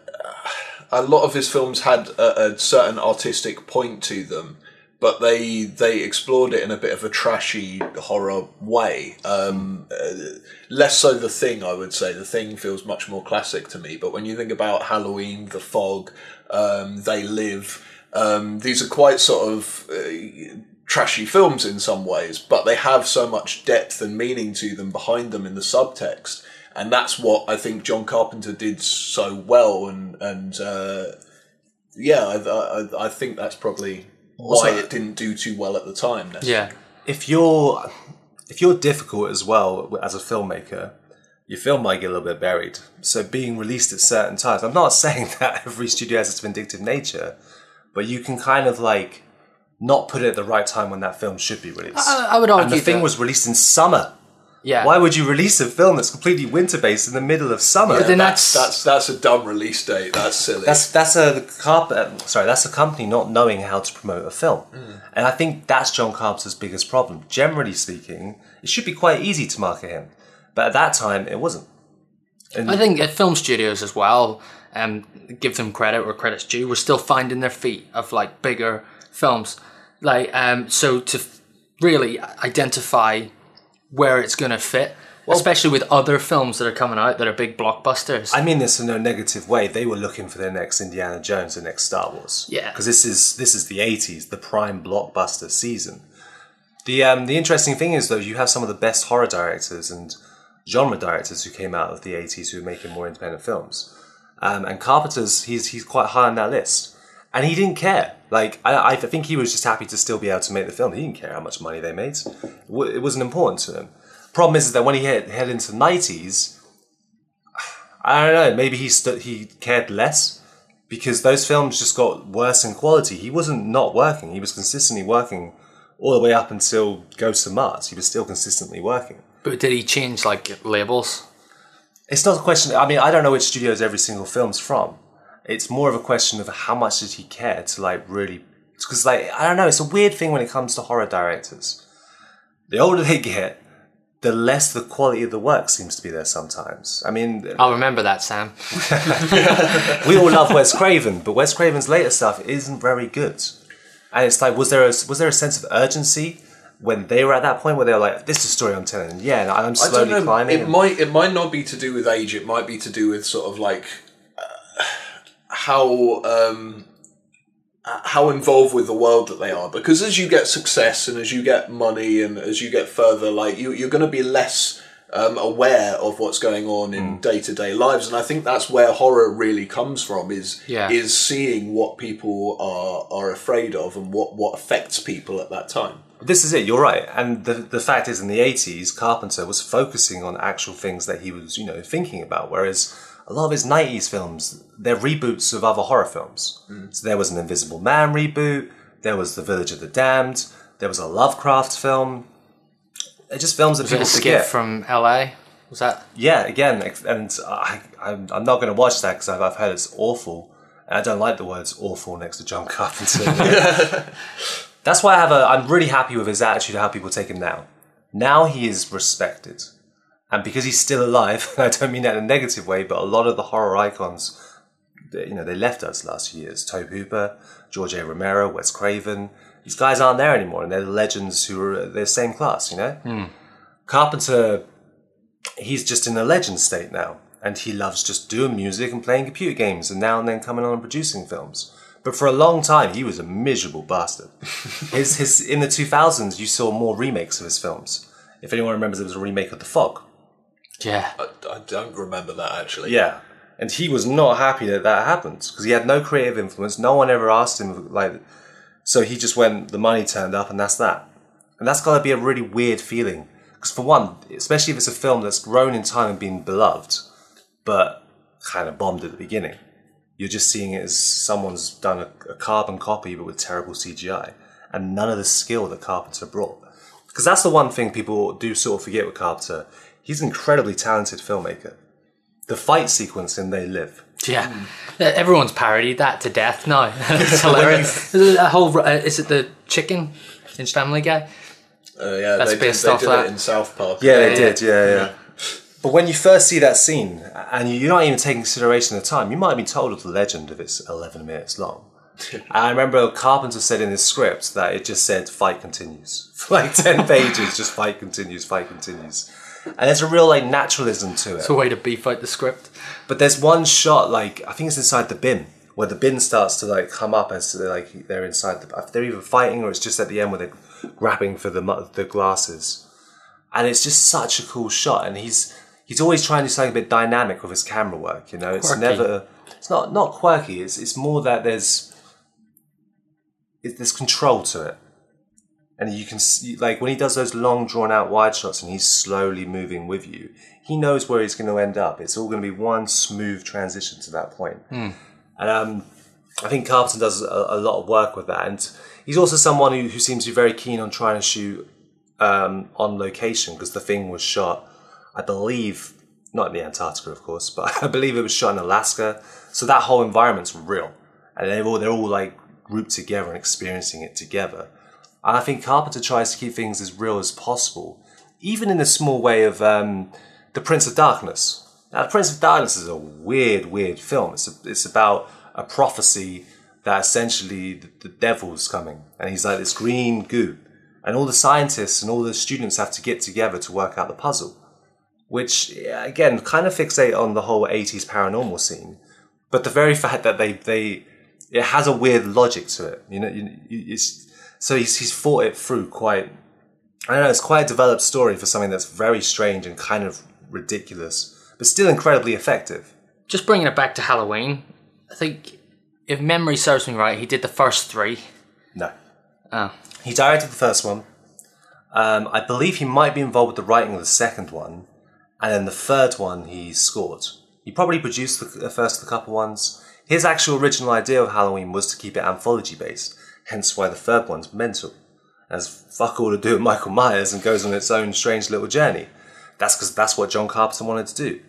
a lot of his films had a, a certain artistic point to them, but they they explored it in a bit of a trashy horror way. Um, uh, less so the thing, I would say. The thing feels much more classic to me. But when you think about Halloween, The Fog, um, They Live, um, these are quite sort of. Uh, trashy films in some ways, but they have so much depth and meaning to them behind them in the subtext, and that's what I think John Carpenter did so well. And and uh, yeah, I, I I think that's probably why it didn't do too well at the time. Yeah, if you're if you're difficult as well as a filmmaker, your film might get a little bit buried. So being released at certain times, I'm not saying that every studio has its vindictive nature, but you can kind of like not put it at the right time when that film should be released. I, I would and argue the thing that- was released in summer. Yeah. Why would you release a film that's completely winter based in the middle of summer? But then That's that's- that's that's a dumb release date. That's silly. That's that's a the carp- uh, sorry that's a company not knowing how to promote a film, and I think that's John Carpenter's biggest problem. Generally speaking, it should be quite easy to market him, but at that time it wasn't. I think uh, film studios as well, um, give them credit where credit's due. We're still finding their feet of like bigger films, like um. So to really identify where it's going to fit, especially with other films that are coming out that are big blockbusters. I mean this in no negative way. They were looking for their next Indiana Jones, their next Star Wars. Yeah. because this is this is the '80s, the prime blockbuster season. The um the interesting thing is though, you have some of the best horror directors and genre directors who came out of the '80s who are making more independent films. Um, and Carpenter's he's he's quite high on that list, and he didn't care. Like I, I think he was just happy to still be able to make the film. He didn't care how much money they made. It wasn't important to him. Problem is that when he head, head into the nineties, I don't know. Maybe he st- he cared less because those films just got worse in quality. He wasn't not working. He was consistently working all the way up until Ghost of Mars. He was still consistently working. but did he change like labels? It's not a question. I mean, I don't know which studios every single film's from. It's more of a question of how much did he care to like really. Because like I don't know, it's a weird thing when it comes to horror directors. The older they get, the less the quality of the work seems to be there sometimes. I mean, I'll remember that, Sam. we all love Wes Craven, but Wes Craven's later stuff isn't very good. And it's like, was there a, was there a sense of urgency when they were at that point where they were like, "This is a story I'm telling," and yeah, and I'm I don't slowly know. climbing. It and- might it might not be to do with age. It might be to do with sort of like how um, uh, how involved with the world that they are. Because as you get success and as you get money and as you get further, like you, you're going to be less um, aware of what's going on in day to day lives. And I think that's where horror really comes from. Is Yeah. is seeing what people are are afraid of and what what affects people at that time. This is it. You're right. And the the fact is, in the '80s, Carpenter was focusing on actual things that he was, you know, thinking about. Whereas a lot of his '90s films, they're reboots of other horror films. Mm. So there was an Invisible Man reboot. There was The Village of the Damned. There was a Lovecraft film. They're just films that Was it people a skit forget. from LA? Was that? Yeah, again, and I, I'm, I'm not going to watch that because I've, I've heard it's awful. And I don't like the words awful next to John Carpenter. That's why I have a, I'm really happy with his attitude of how people take him now. Now he is respected. And because he's still alive, I don't mean that in a negative way, but a lot of the horror icons, they- you know, they left us last few years. Tobe Hooper, George A. Romero, Wes Craven. These guys aren't there anymore, and they're the legends who are the same class, you know? Hmm. Carpenter he's just in a legend state now, and he loves just doing music and playing computer games, and now and then coming on and producing films. But for a long time, he was a miserable bastard. his his in the two thousands, you saw more remakes of his films. If anyone remembers, there was a remake of The Fog. Yeah. I, I don't remember that actually. Yeah, and he was not happy that that happened because he had no creative influence. No one ever asked him like, so he just went. The money turned up, and that's that. And that's got to be a really weird feeling. Because for one, especially if it's a film that's grown in time and been beloved, but kind of bombed at the beginning, you're just seeing it as someone's done a, a carbon copy but with terrible CGI and none of the skill that Carpenter brought. Because that's the one thing people do sort of forget with Carpenter. He's an incredibly talented filmmaker. The fight sequence in They Live. Yeah. Uh, Everyone's parodied that to death now. it's hilarious. a whole, uh, is it the chicken in Family Guy? Uh, yeah, That's they did, based they off did that. it in South Park. Yeah, they yeah. did. Yeah, yeah. But when you first see that scene and you're not even taking consideration of the time, you might have been told of the legend if it's 11 minutes long. I remember Carpenter said in his script that it just said fight continues. For like 10 pages, just fight continues, fight continues. And there's a real like naturalism to it. It's a way to beef out the script. But there's one shot, like I think it's inside the bin, where the bin starts to like come up as they're like they're inside the. They're either fighting or it's just at the end where they're grabbing for the the glasses, and it's just such a cool shot. And he's he's always trying to do something a bit dynamic with his camera work. You know, it's Quirky. never it's not not quirky. It's it's more that there's it, there's control to it. And you can see, like, when he does those long, drawn out wide shots and he's slowly moving with you, he knows where he's going to end up. It's all going to be one smooth transition to that point. And um, I think Carpenter does a, a lot of work with that. And he's also someone who, who seems to be very keen on trying to shoot um, on location because the thing was shot, I believe, not in the Antarctica, of course, but I believe it was shot in Alaska. So that whole environment's real. And they're all, they're all like grouped together and experiencing it together. And I think Carpenter tries to keep things as real as possible, even in the small way of um, The Prince of Darkness. Now, The Prince of Darkness is a weird, weird film. It's, a, it's about a prophecy that essentially the, the devil's coming, and he's like this green goo. And all the scientists and all the students have to get together to work out the puzzle, which, again, kind of fixate on the whole 80s paranormal scene. But the very fact that they, they it has a weird logic to it. You know, it's, so he's, he's fought it through quite, I don't know, it's quite a developed story for something that's very strange and kind of ridiculous, but still incredibly effective. Just bringing it back to Halloween, I think, if memory serves me right, he did the first three. No. Oh. He directed the first one. Um, I believe he might be involved with the writing of the second one, and then the third one he scored. He probably produced the, first of the couple ones. His actual original idea of Halloween was to keep it anthology based, hence why the third one's mental. Has fuck all to do with Michael Myers and goes on its own strange little journey. That's because that's what John Carpenter wanted to do.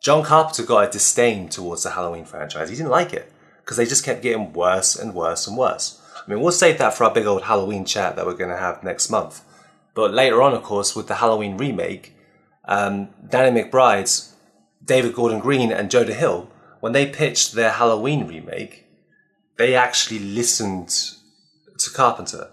John Carpenter got a disdain towards the Halloween franchise. He didn't like it because they just kept getting worse and worse and worse. I mean, we'll save that for our big old Halloween chat that we're going to have next month. But later on, of course, with the Halloween remake, um, Danny McBride, David Gordon Green, and Joe Hill, when they pitched their Halloween remake, they actually listened to Carpenter.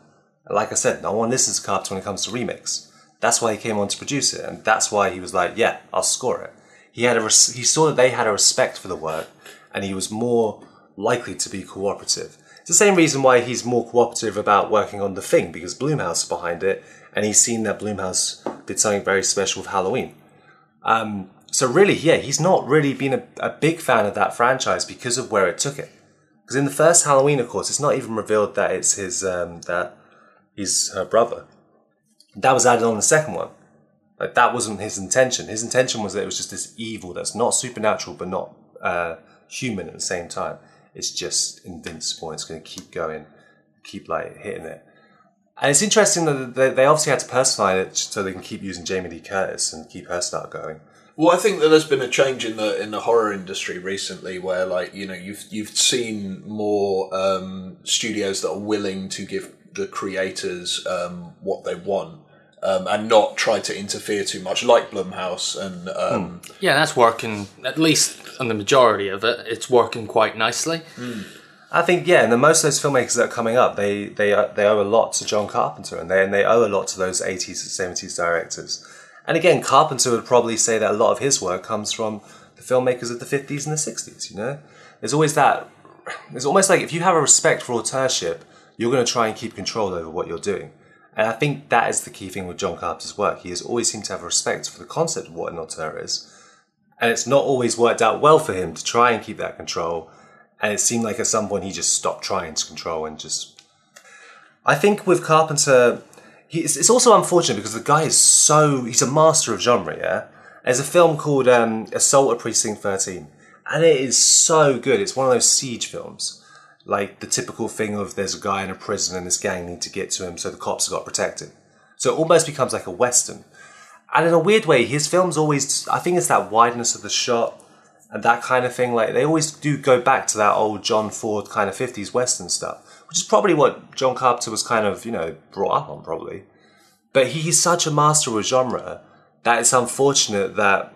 Like I said, no one listens to Carpenter when it comes to remix. That's why he came on to produce it, and that's why he was like, "Yeah, I'll score it." He had a res- he saw that they had a respect for the work, and he was more likely to be cooperative. It's the same reason why he's more cooperative about working on The Thing because Blumhouse is behind it, and he's seen that Blumhouse did something very special with Halloween. Um, so really, yeah, he's not really been a, a big fan of that franchise because of where it took it. Because in the first Halloween, of course, it's not even revealed that it's his um, that he's her brother. That was added on the second one. Like that wasn't his intention. His intention was that it was just this evil that's not supernatural but not uh, human at the same time. It's just invincible. It's going to keep going, keep like hitting it. And it's interesting that they, obviously had to personify it so they can keep using Jamie Lee Curtis and keep her start going. Well, I think that there's been a change in the in the horror industry recently, where like you know you've you've seen more um, studios that are willing to give the creators um, what they want. Um, and not try to interfere too much, like Blumhouse and um, Yeah, that's working, at least on the majority of it, it's working quite nicely. I think yeah, and the most of those filmmakers that are coming up, they they uh, they owe a lot to John Carpenter, and they and they owe a lot to those eighties and seventies directors. And again, Carpenter would probably say that a lot of his work comes from the filmmakers of the fifties and the sixties. You know, there's always that. It's almost like if you have a respect for authorship, you're going to try and keep control over what you're doing. And I think that is the key thing with John Carpenter's work. He has always seemed to have a respect for the concept of what an auteur is. And it's not always worked out well for him to try and keep that control. And it seemed like at some point he just stopped trying to control and just. I think with Carpenter, it's, also unfortunate because the guy is so. He's a master of genre, yeah? There's a film called um, Assault at Precinct 13. And it is so good. It's one of those siege films like the typical thing of there's a guy in a prison and this gang need to get to him so the cops have got to protect him. So it almost becomes like a western. And in a weird way, his films always, I think it's that wideness of the shot and that kind of thing. Like they always do go back to that old John Ford kind of 50s western stuff, which is probably what John Carpenter was kind of, you know, brought up on probably. But he, he's such a master of genre that it's unfortunate that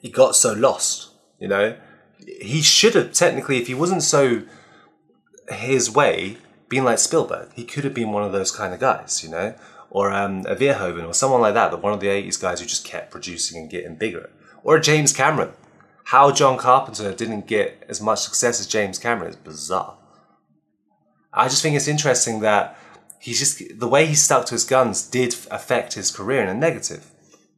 he got so lost, you know? He should have technically, if he wasn't so his way, being like Spielberg. He could have been one of those kind of guys, you know, or um, a Verhoeven or someone like that. That one of the '80s guys who just kept producing and getting bigger, or a James Cameron. How John Carpenter didn't get as much success as James Cameron is bizarre. I just think it's interesting that he's just the way he stuck to his guns did affect his career in a negative.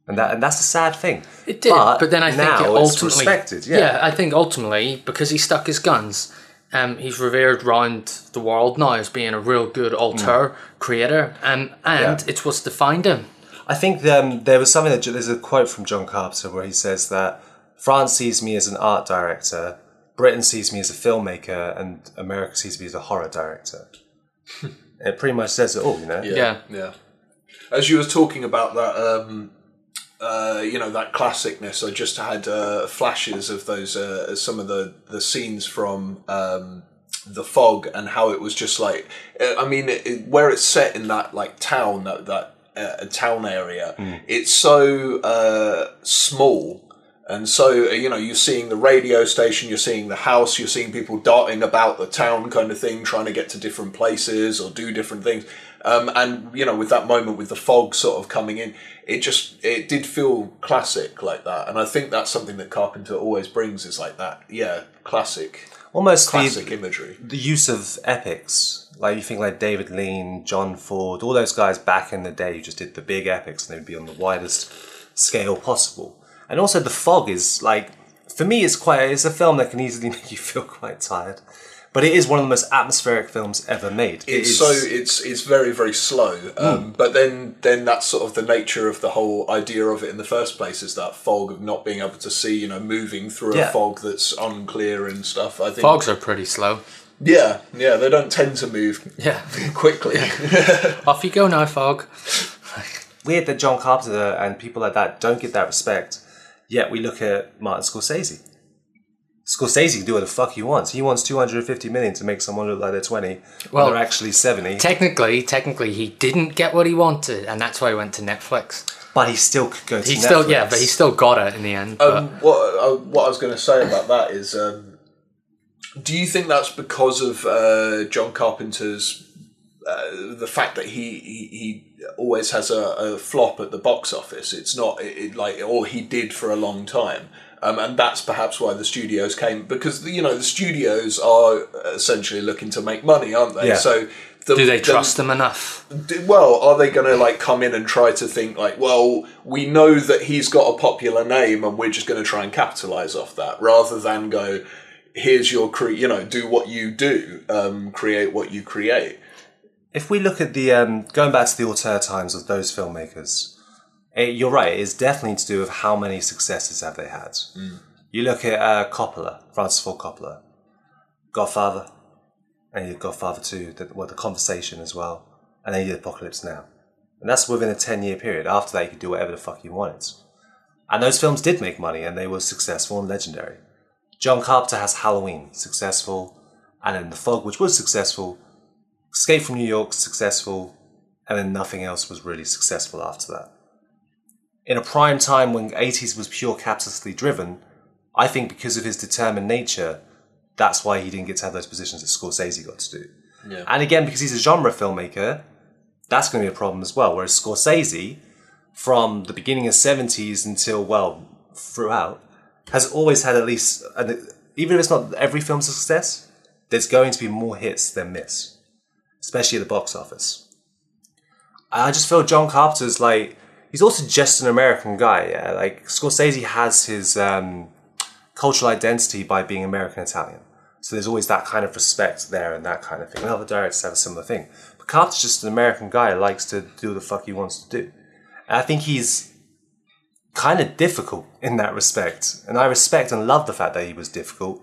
And that and that's a sad thing. It did, but, then I think it ultimately, respected. Yeah. I think ultimately because he stuck his guns, um, he's revered round the world now as being a real good auteur creator, um, and Yeah. it's what's defined him. I think um, there was something that there's a quote from John Carpenter where he says that France sees me as an art director, Britain sees me as a filmmaker, and America sees me as a horror director. it pretty much says it all, you know. Yeah. yeah. As you were talking about that, um, uh, you know, that classicness, I just had uh, flashes of those, uh, some of the the scenes from um, the fog and how it was just like, uh, I mean, it, it- where it's set in that like town, that that uh, town area, it's so uh, small. And so, uh, you know, you're seeing the radio station, you're seeing the house, you're seeing people darting about the town kind of thing, trying to get to different places or do different things. Um, and, you know, with that moment with the fog sort of coming in, it just, it did feel classic like that. And I think that's something that Carpenter always brings is like that, yeah, classic, Almost classic the, imagery. the use of epics. Like you think like David Lean, John Ford, all those guys back in the day who just did the big epics and they'd be on the widest scale possible. And also the fog is like for me it's quite it's a film that can easily make you feel quite tired. But it is one of the most atmospheric films ever made. It it's is- so it's it's very very slow um, but then then that's sort of the nature of the whole idea of it in the first place is that fog of not being able to see you know moving through Yeah. a fog that's unclear and stuff i think Fogs are pretty slow. yeah yeah they don't tend to move Yeah. quickly Off you go now, fog. weird that John Carpenter and people like that don't get that respect. Yet we look at Martin Scorsese. Scorsese can do what the fuck he wants. He wants 250 million to make someone look like they're 20 Well, well, they're actually 70. Technically, technically, he didn't get what he wanted, and that's why he went to Netflix. but he still could go to He Netflix. still, yeah, but he still got it in the end. Um, what uh, what I was going to say about that is, um, do you think that's because of uh, John Carpenter's uh, the fact that he, he he always has a, a flop at the box office? It's not it, it, like or he did for a long time. Um, and that's perhaps why the studios came because you know the studios are essentially looking to make money, aren't they? Yeah. So the, do they the- trust him enough? do- well, are they going to like come in and try to think like, well, we know that he's got a popular name and we're just going to try and capitalize off that, rather than go, here's your cre, you know, do what you do, um, create what you create. If we look at the um, going back to the auteur times of those filmmakers, eh, you're right. It's definitely to do with how many successes have they had. You look at uh, Coppola, Francis Ford Coppola, Godfather, and you Godfather Two, the, well, the Conversation as well, and then you did Apocalypse Now, and that's within a ten year period. After that, you could do whatever the fuck you wanted, and those films did make money, and they were successful and legendary. John Carpenter has Halloween, successful, and then The Fog, which was successful, Escape from New York, successful, and then nothing else was really successful after that. In a prime time when 80s was pure capitalistically driven, I think because of his determined nature, that's why he didn't get to have those positions that Scorsese got to do. Yeah. And again, because he's a genre filmmaker, that's going to be a problem as well. Whereas Scorsese, from the beginning of 70s until, well, throughout, has always had at least, an, even if it's not every film's a success, there's going to be more hits than miss, especially at the box office. I just feel John Carpenter's like, he's also just an American guy, yeah? Like, Scorsese has his um, cultural identity by being American Italian. So there's always that kind of respect there and that kind of thing. And other directors have a similar thing. But Carpenter's just an American guy likes to do the fuck he wants to do. And I think he's kind of difficult in that respect. And I respect and love the fact that he was difficult.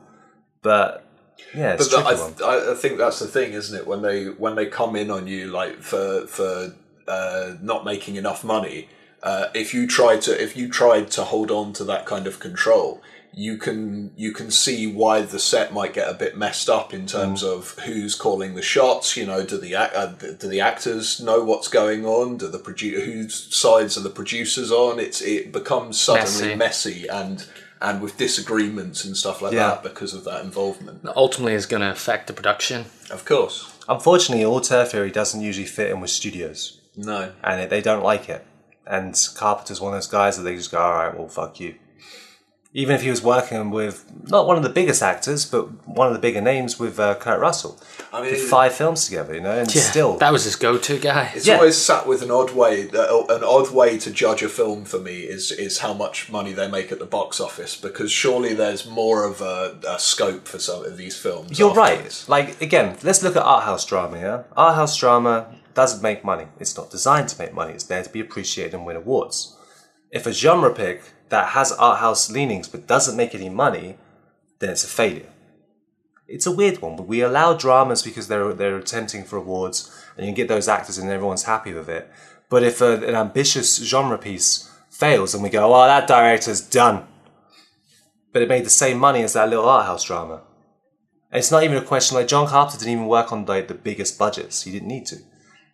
But yeah, it's But a tricky that, one. I, I think that's the thing, isn't it? When they when they come in on you like for for uh, not making enough money, uh, if you try to if you tried to hold on to that kind of control, you can you can see why the set might get a bit messed up in terms Mm. of who's calling the shots. You know, do the ac- uh, do the actors know what's going on? Do the produ- whose sides are the producers on? It's it becomes suddenly Messy. messy, and and with disagreements and stuff like Yeah. that because of that involvement. That Ultimately, is going to affect the production. Of course. Unfortunately, auteur theory doesn't usually fit in with studios. No. and it, they don't like it. And Carpenter's one of those guys that they just go, all right, well, fuck you. Even if he was working with not one of the biggest actors, but one of the bigger names with uh, Kurt Russell, I mean, did five films together, you know, and Yeah, still, that was his go-to guy. it's yeah. always sat with an odd way. uh, An odd way to judge a film for me is is how much money they make at the box office, because surely there's more of a, a scope for some of these films. you're afterwards. right. Like again, let's look at art house drama. Yeah, art house drama doesn't make money. It's not designed to make money. It's there to be appreciated and win awards. If a genre pick that has art house leanings but doesn't make any money, then it's a failure. It's a weird one, but we allow dramas because they're they're attempting for awards, and you can get those actors and everyone's happy with it. But if a, an ambitious genre piece fails, and we go, "Oh, that director's done," but it made the same money as that little art house drama. And it's not even a question like John Carpenter didn't even work on like the biggest budgets. He didn't need to.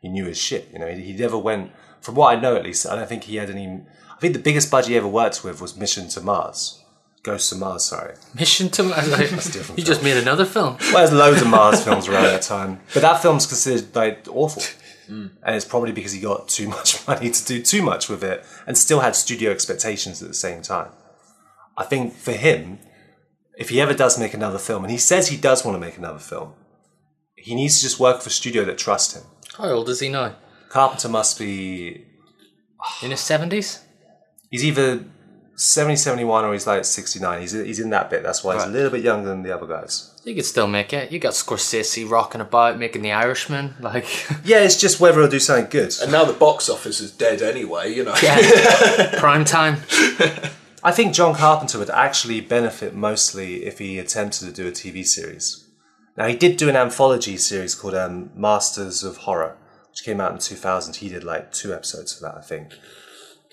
He knew his shit. You know, he, he never went. From what I know, at least, I don't think he had any. I think the biggest budget he ever worked with was Mission to Mars. Ghost to Mars, sorry. Mission to Mars. different you just made another film. Well, there's loads of Mars films around that time, but that film's considered like awful, mm. and it's probably because he got too much money to do too much with it, and still had studio expectations at the same time. I think for him, if he ever does make another film, and he says he does want to make another film, he needs to just work for a studio that trusts him. How old is he now? Carpenter must be In his seventies. He's either 70, 71 or he's like 69. He's, he's in that bit. That's why he's a Right. little bit younger than the other guys. You could still make it. You got Scorsese rocking about, making The Irishman. Like, Yeah, it's just whether he'll do something good. And now the box office is dead anyway. You know. yeah, prime time. I think John Carpenter would actually benefit mostly if he attempted to do a TV series. Now, he did do an anthology series called um, Masters of Horror, which came out in 2000. He did like two episodes of that, I think.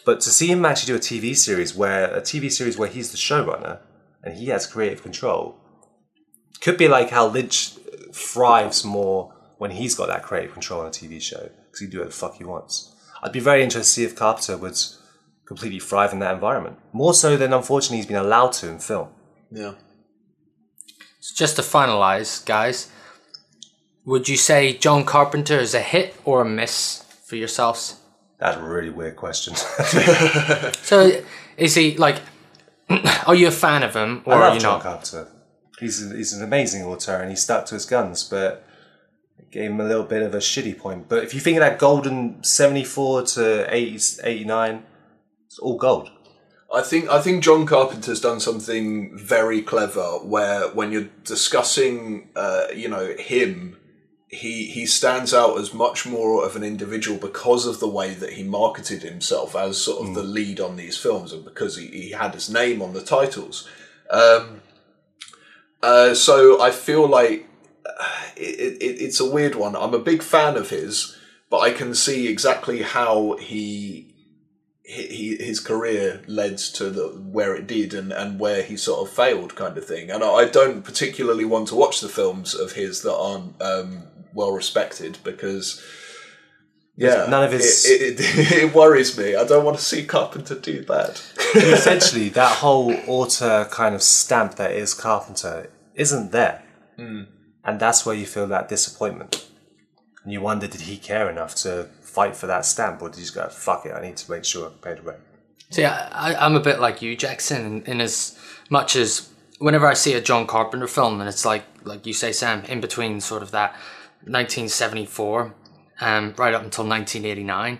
But to see him actually do a TV series where a TV series where he's the showrunner and he has creative control could be like how Lynch thrives more when he's got that creative control on a TV show because he can do what the fuck he wants. I'd be very interested to see if Carpenter would completely thrive in that environment, more so than unfortunately he's been allowed to in film. Yeah. So just to finalize, guys, would you say John Carpenter is a hit or a miss for yourselves? That's a really weird question. So is he like? Are you a fan of him or I are love you John not? Carpenter. He's, a, he's an amazing author and he stuck to his guns, but it gave him a little bit of a shitty point. But if you think of that golden 74 to 80, 89, it's all gold. I think I think John Carpenter's done something very clever where when you're discussing uh, you know him he he stands out as much more of an individual because of the way that he marketed himself as sort of the lead on these films and because he, he had his name on the titles. Um, uh, so I feel like uh, it, it, it's a weird one. I'm a big fan of his but I can see exactly how he he, his career led to the where it did and, and where he sort of failed kind of thing. And I, I don't particularly want to watch the films of his that aren't um, well respected because yeah None of his- it, it, it worries me I don't want to see Carpenter do that Essentially, that whole author kind of stamp that is Carpenter isn't there. Hmm. And that's where you feel that disappointment. And you wonder, did he care enough to fight for that stamp, or did he just go, fuck it, I need to make sure I pay the rent? See, I, I- I'm a bit like you, Jackson, in, in as much as whenever I see a John Carpenter film, and it's like, like you say, Sam, in between sort of that 1974, um, right up until 1989,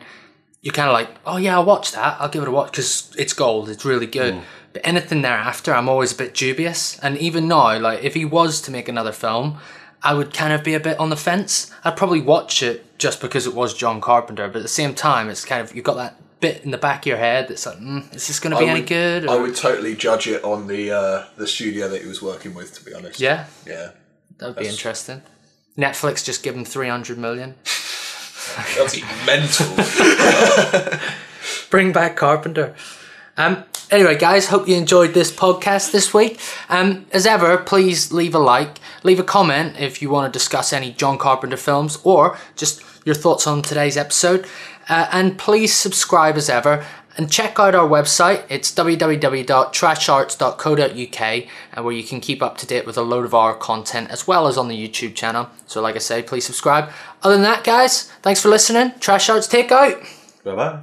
you're kind of like, oh yeah, I'll watch that. I'll give it a watch because it's gold. It's really good. But anything thereafter, I'm always a bit dubious. And even now, like if he was to make another film, I would kind of be a bit on the fence. I'd probably watch it just because it was John Carpenter. But at the same time, it's kind of you've got that bit in the back of your head that's like, mm, is this going to be I any would- good? I would totally judge it on the uh, the studio that he was working with to be honest yeah, yeah that would be interesting. Netflix just give him 300 million. that'd be mental Bring back Carpenter. Um, anyway, guys, hope you enjoyed this podcast this week. Um, as ever, please leave a like, leave a comment if you want to discuss any John Carpenter films or just your thoughts on today's episode. Uh, and please subscribe as ever and check out our website. It's www.trasharts.co.uk and uh, where you can keep up to date with a load of our content as well as on the YouTube channel. So, like I say, please subscribe. Other than that, guys, thanks for listening. Trash Arts Take Out. Bye bye.